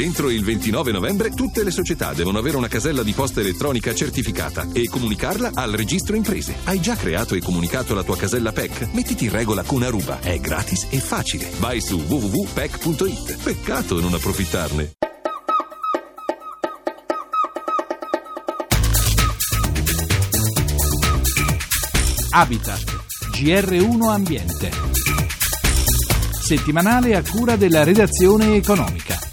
Entro il 29 novembre tutte le società devono avere una casella di posta elettronica certificata e comunicarla al registro imprese. Hai già creato e comunicato la tua casella PEC? Mettiti in regola con Aruba. È gratis e facile. Vai su www.pec.it. Peccato non approfittarne. Habitat, GR1 Ambiente. Settimanale a cura della redazione economica.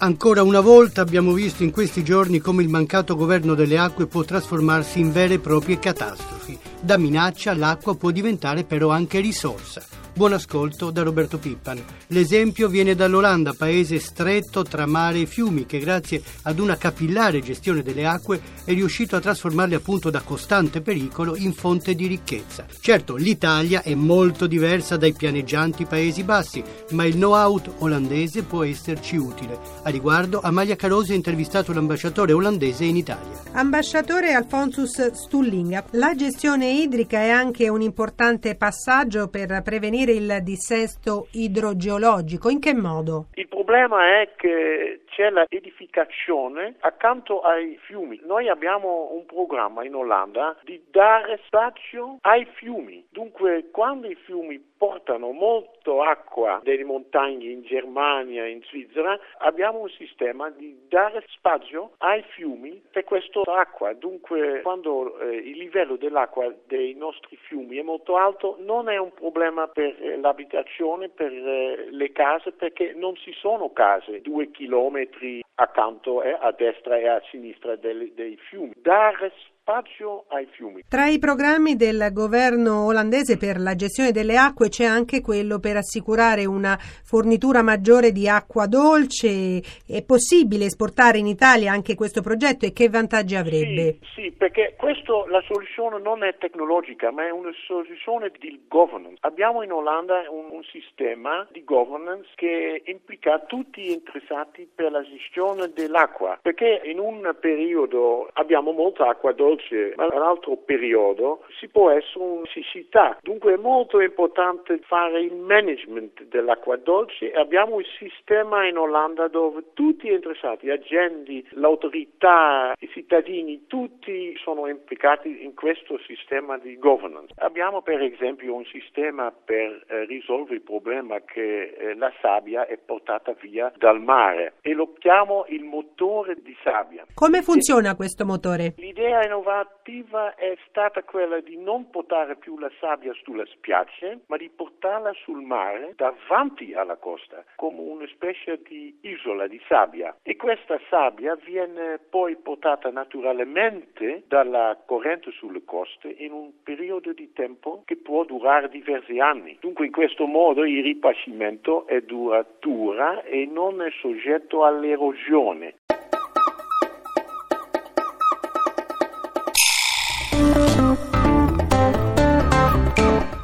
Ancora una volta abbiamo visto in questi giorni come il mancato governo delle acque può trasformarsi in vere e proprie catastrofi. Da minaccia l'acqua può diventare però anche risorsa. Buon ascolto da Roberto Pippan. L'esempio viene dall'Olanda, paese stretto tra mare e fiumi, che grazie ad una capillare gestione delle acque è riuscito a trasformarle appunto da costante pericolo in fonte di ricchezza. Certo, l'Italia è molto diversa dai pianeggianti Paesi Bassi, ma il know-how olandese può esserci utile. A riguardo, Amalia Carosi ha intervistato l'ambasciatore olandese in Italia. Ambasciatore Alfonsus Stulling, la gestione idrica è anche un importante passaggio per prevenire il dissesto idrogeologico. In che modo? Il problema è che c'è l'edificazione accanto ai fiumi. Noi abbiamo un programma in Olanda di dare spazio ai fiumi. Dunque, quando i fiumi portano molto acqua delle montagne in Germania, in Svizzera, abbiamo un sistema di dare spazio ai fiumi per questa acqua. Dunque, quando eh, il livello dell'acqua dei nostri fiumi è molto alto, non è un problema per eh, l'abitazione, per eh, le case, perché non ci sono case due chilometri accanto eh, a destra e a sinistra dei, dei fiumi. Dare spazio ai fiumi. Tra i programmi del governo olandese per la gestione delle acque c'è anche quello per assicurare una fornitura maggiore di acqua dolce. È possibile esportare in Italia anche questo progetto e che vantaggi avrebbe? Sì, sì perché questo, la soluzione non è tecnologica, ma è una soluzione di governance. Abbiamo in Olanda un, un sistema di governance che implica tutti gli interessati per la gestione dell'acqua, perché in un periodo abbiamo molta acqua dolce dolce, ma in un altro periodo si può essere una siccità. Dunque è molto importante fare il management dell'acqua dolce e abbiamo un sistema in Olanda dove tutti gli interessati, gli agenti, l'autorità, i cittadini, tutti sono implicati in questo sistema di governance. Abbiamo per esempio un sistema per eh, risolvere il problema che eh, la sabbia è portata via dal mare e lo chiamo il motore di sabbia. Come funziona questo motore? L'idea innovativa innovativa è stata quella di non portare più la sabbia sulle spiagge, ma di portarla sul mare davanti alla costa, come una specie di isola di sabbia. E questa sabbia viene poi portata naturalmente dalla corrente sulle coste in un periodo di tempo che può durare diversi anni. Dunque in questo modo il ripascimento è duratura e non è soggetto all'erosione.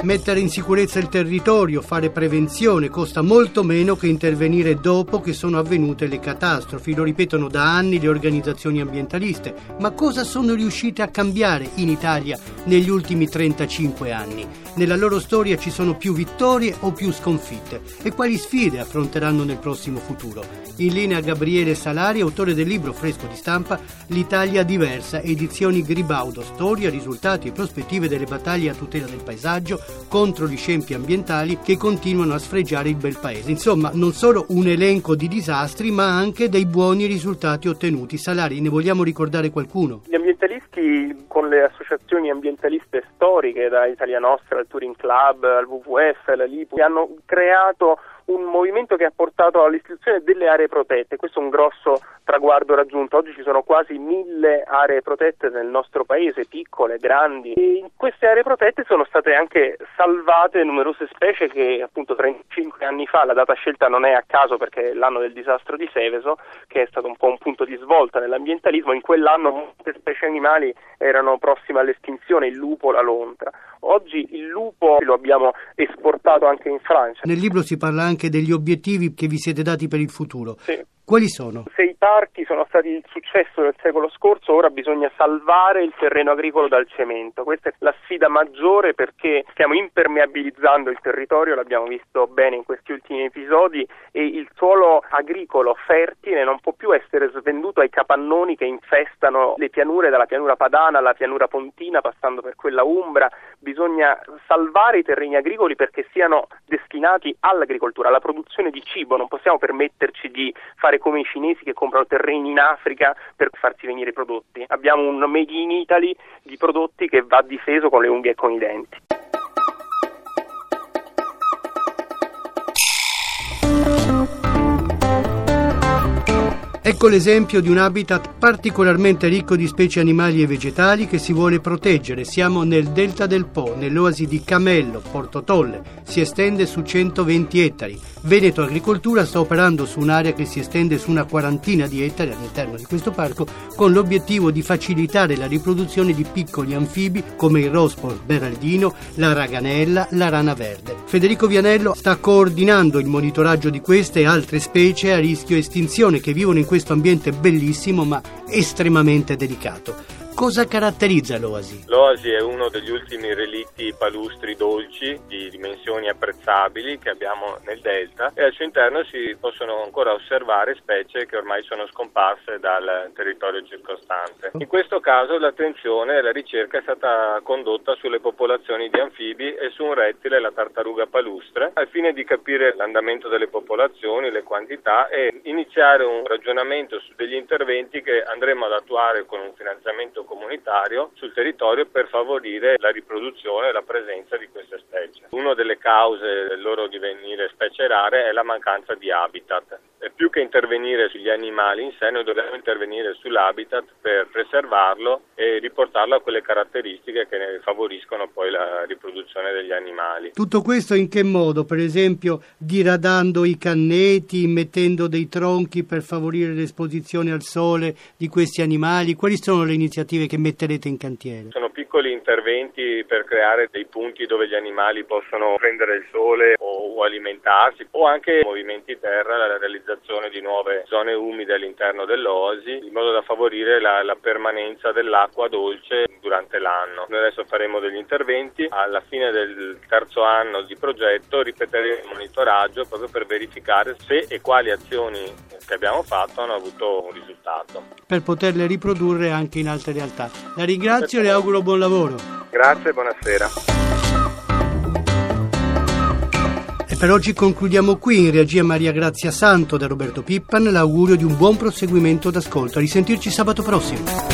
Mettere in sicurezza il territorio, fare prevenzione costa molto meno che intervenire dopo che sono avvenute le catastrofi, lo ripetono da anni le organizzazioni ambientaliste. Ma cosa sono riuscite a cambiare in Italia negli ultimi 35 anni? Nella loro storia ci sono più vittorie o più sconfitte? E quali sfide affronteranno nel prossimo futuro? In linea Gabriele Salari, autore del libro fresco di stampa L'Italia diversa, edizioni Gribaudo, storia, risultati e prospettive delle battaglie a tutela del paesaggio contro gli scempi ambientali che continuano a sfregiare il bel paese. Insomma, non solo un elenco di disastri, ma anche dei buoni risultati ottenuti. Salari, ne vogliamo ricordare qualcuno? Gli ambientalisti con le associazioni ambientaliste storiche, da Italia Nostra al Touring Club, al WWF, alla LIPU, hanno creato un movimento che ha portato all'istituzione delle aree protette. Questo è un grosso traguardo raggiunto. Oggi ci sono quasi mille aree protette nel nostro paese, piccole, grandi. E in queste aree protette sono state anche salvate numerose specie che appunto 35 anni fa, la data scelta non è a caso perché è l'anno del disastro di Seveso, che è stato un po' un punto di svolta nell'ambientalismo, in quell'anno molte specie animali erano prossime all'estinzione, il lupo, la lontra. Oggi il lupo lo abbiamo esportato anche in Francia. Nel libro si parla anche degli obiettivi che vi siete dati per il futuro. Sì. Quali sono? Se i parchi sono stati il successo del secolo scorso, ora bisogna salvare il terreno agricolo dal cemento. Questa è la sfida maggiore perché stiamo impermeabilizzando il territorio, l'abbiamo visto bene in questi ultimi episodi, e il suolo agricolo fertile non può più essere svenduto ai capannoni che infestano le pianure, dalla pianura padana alla pianura pontina, passando per quella umbra. Bisogna salvare i terreni agricoli perché siano destinati all'agricoltura, alla produzione di cibo. Non possiamo permetterci di fare come i cinesi che comprano terreni in Africa per farsi venire i prodotti. Abbiamo un made in Italy di prodotti che va difeso con le unghie e con i denti. Ecco l'esempio di un habitat particolarmente ricco di specie animali e vegetali che si vuole proteggere. Siamo nel delta del Po, nell'oasi di Camello, Porto Tolle. Si estende su 120 ettari. Veneto Agricoltura sta operando su un'area che si estende su una quarantina di ettari all'interno di questo parco con l'obiettivo di facilitare la riproduzione di piccoli anfibi come il rospo beraldino, la raganella, la rana verde. Federico Vianello sta coordinando il monitoraggio di queste e altre specie a rischio estinzione che vivono in questo ambiente bellissimo ma estremamente delicato. Cosa caratterizza l'oasi? L'oasi è uno degli ultimi relitti palustri dolci di dimensioni apprezzabili che abbiamo nel delta e al suo interno si possono ancora osservare specie che ormai sono scomparse dal territorio circostante. In questo caso l'attenzione e la ricerca è stata condotta sulle popolazioni di anfibi e su un rettile, la tartaruga palustre, al fine di capire l'andamento delle popolazioni, le quantità e iniziare un ragionamento su degli interventi che andremo ad attuare con un finanziamento comunitario sul territorio per favorire la riproduzione e la presenza di queste specie. Una delle cause del loro divenire specie rare è la mancanza di habitat. E più che intervenire sugli animali in sé, noi dobbiamo intervenire sull'habitat per preservarlo e riportarlo a quelle caratteristiche che ne favoriscono poi la riproduzione degli animali. Tutto questo in che modo? Per esempio diradando i canneti, mettendo dei tronchi per favorire l'esposizione al sole di questi animali? Quali sono le iniziative? Iniziative che metterete in cantiere? Sono piccoli interventi per creare dei punti dove gli animali possono prendere il sole o, alimentarsi o anche movimenti terra, la realizzazione di nuove zone umide all'interno dell'oasi in modo da favorire la, la permanenza dell'acqua dolce durante l'anno. Noi adesso faremo degli interventi, alla fine del terzo anno di progetto ripeteremo il monitoraggio proprio per verificare se e quali azioni che abbiamo fatto hanno avuto un risultato. Per poterle riprodurre anche in altre realtà. La ringrazio e le auguro buon lavoro. Grazie e buonasera. E per oggi concludiamo qui in regia Maria Grazia Santo da Roberto Pippan l'augurio di un buon proseguimento d'ascolto. A risentirci sabato prossimo.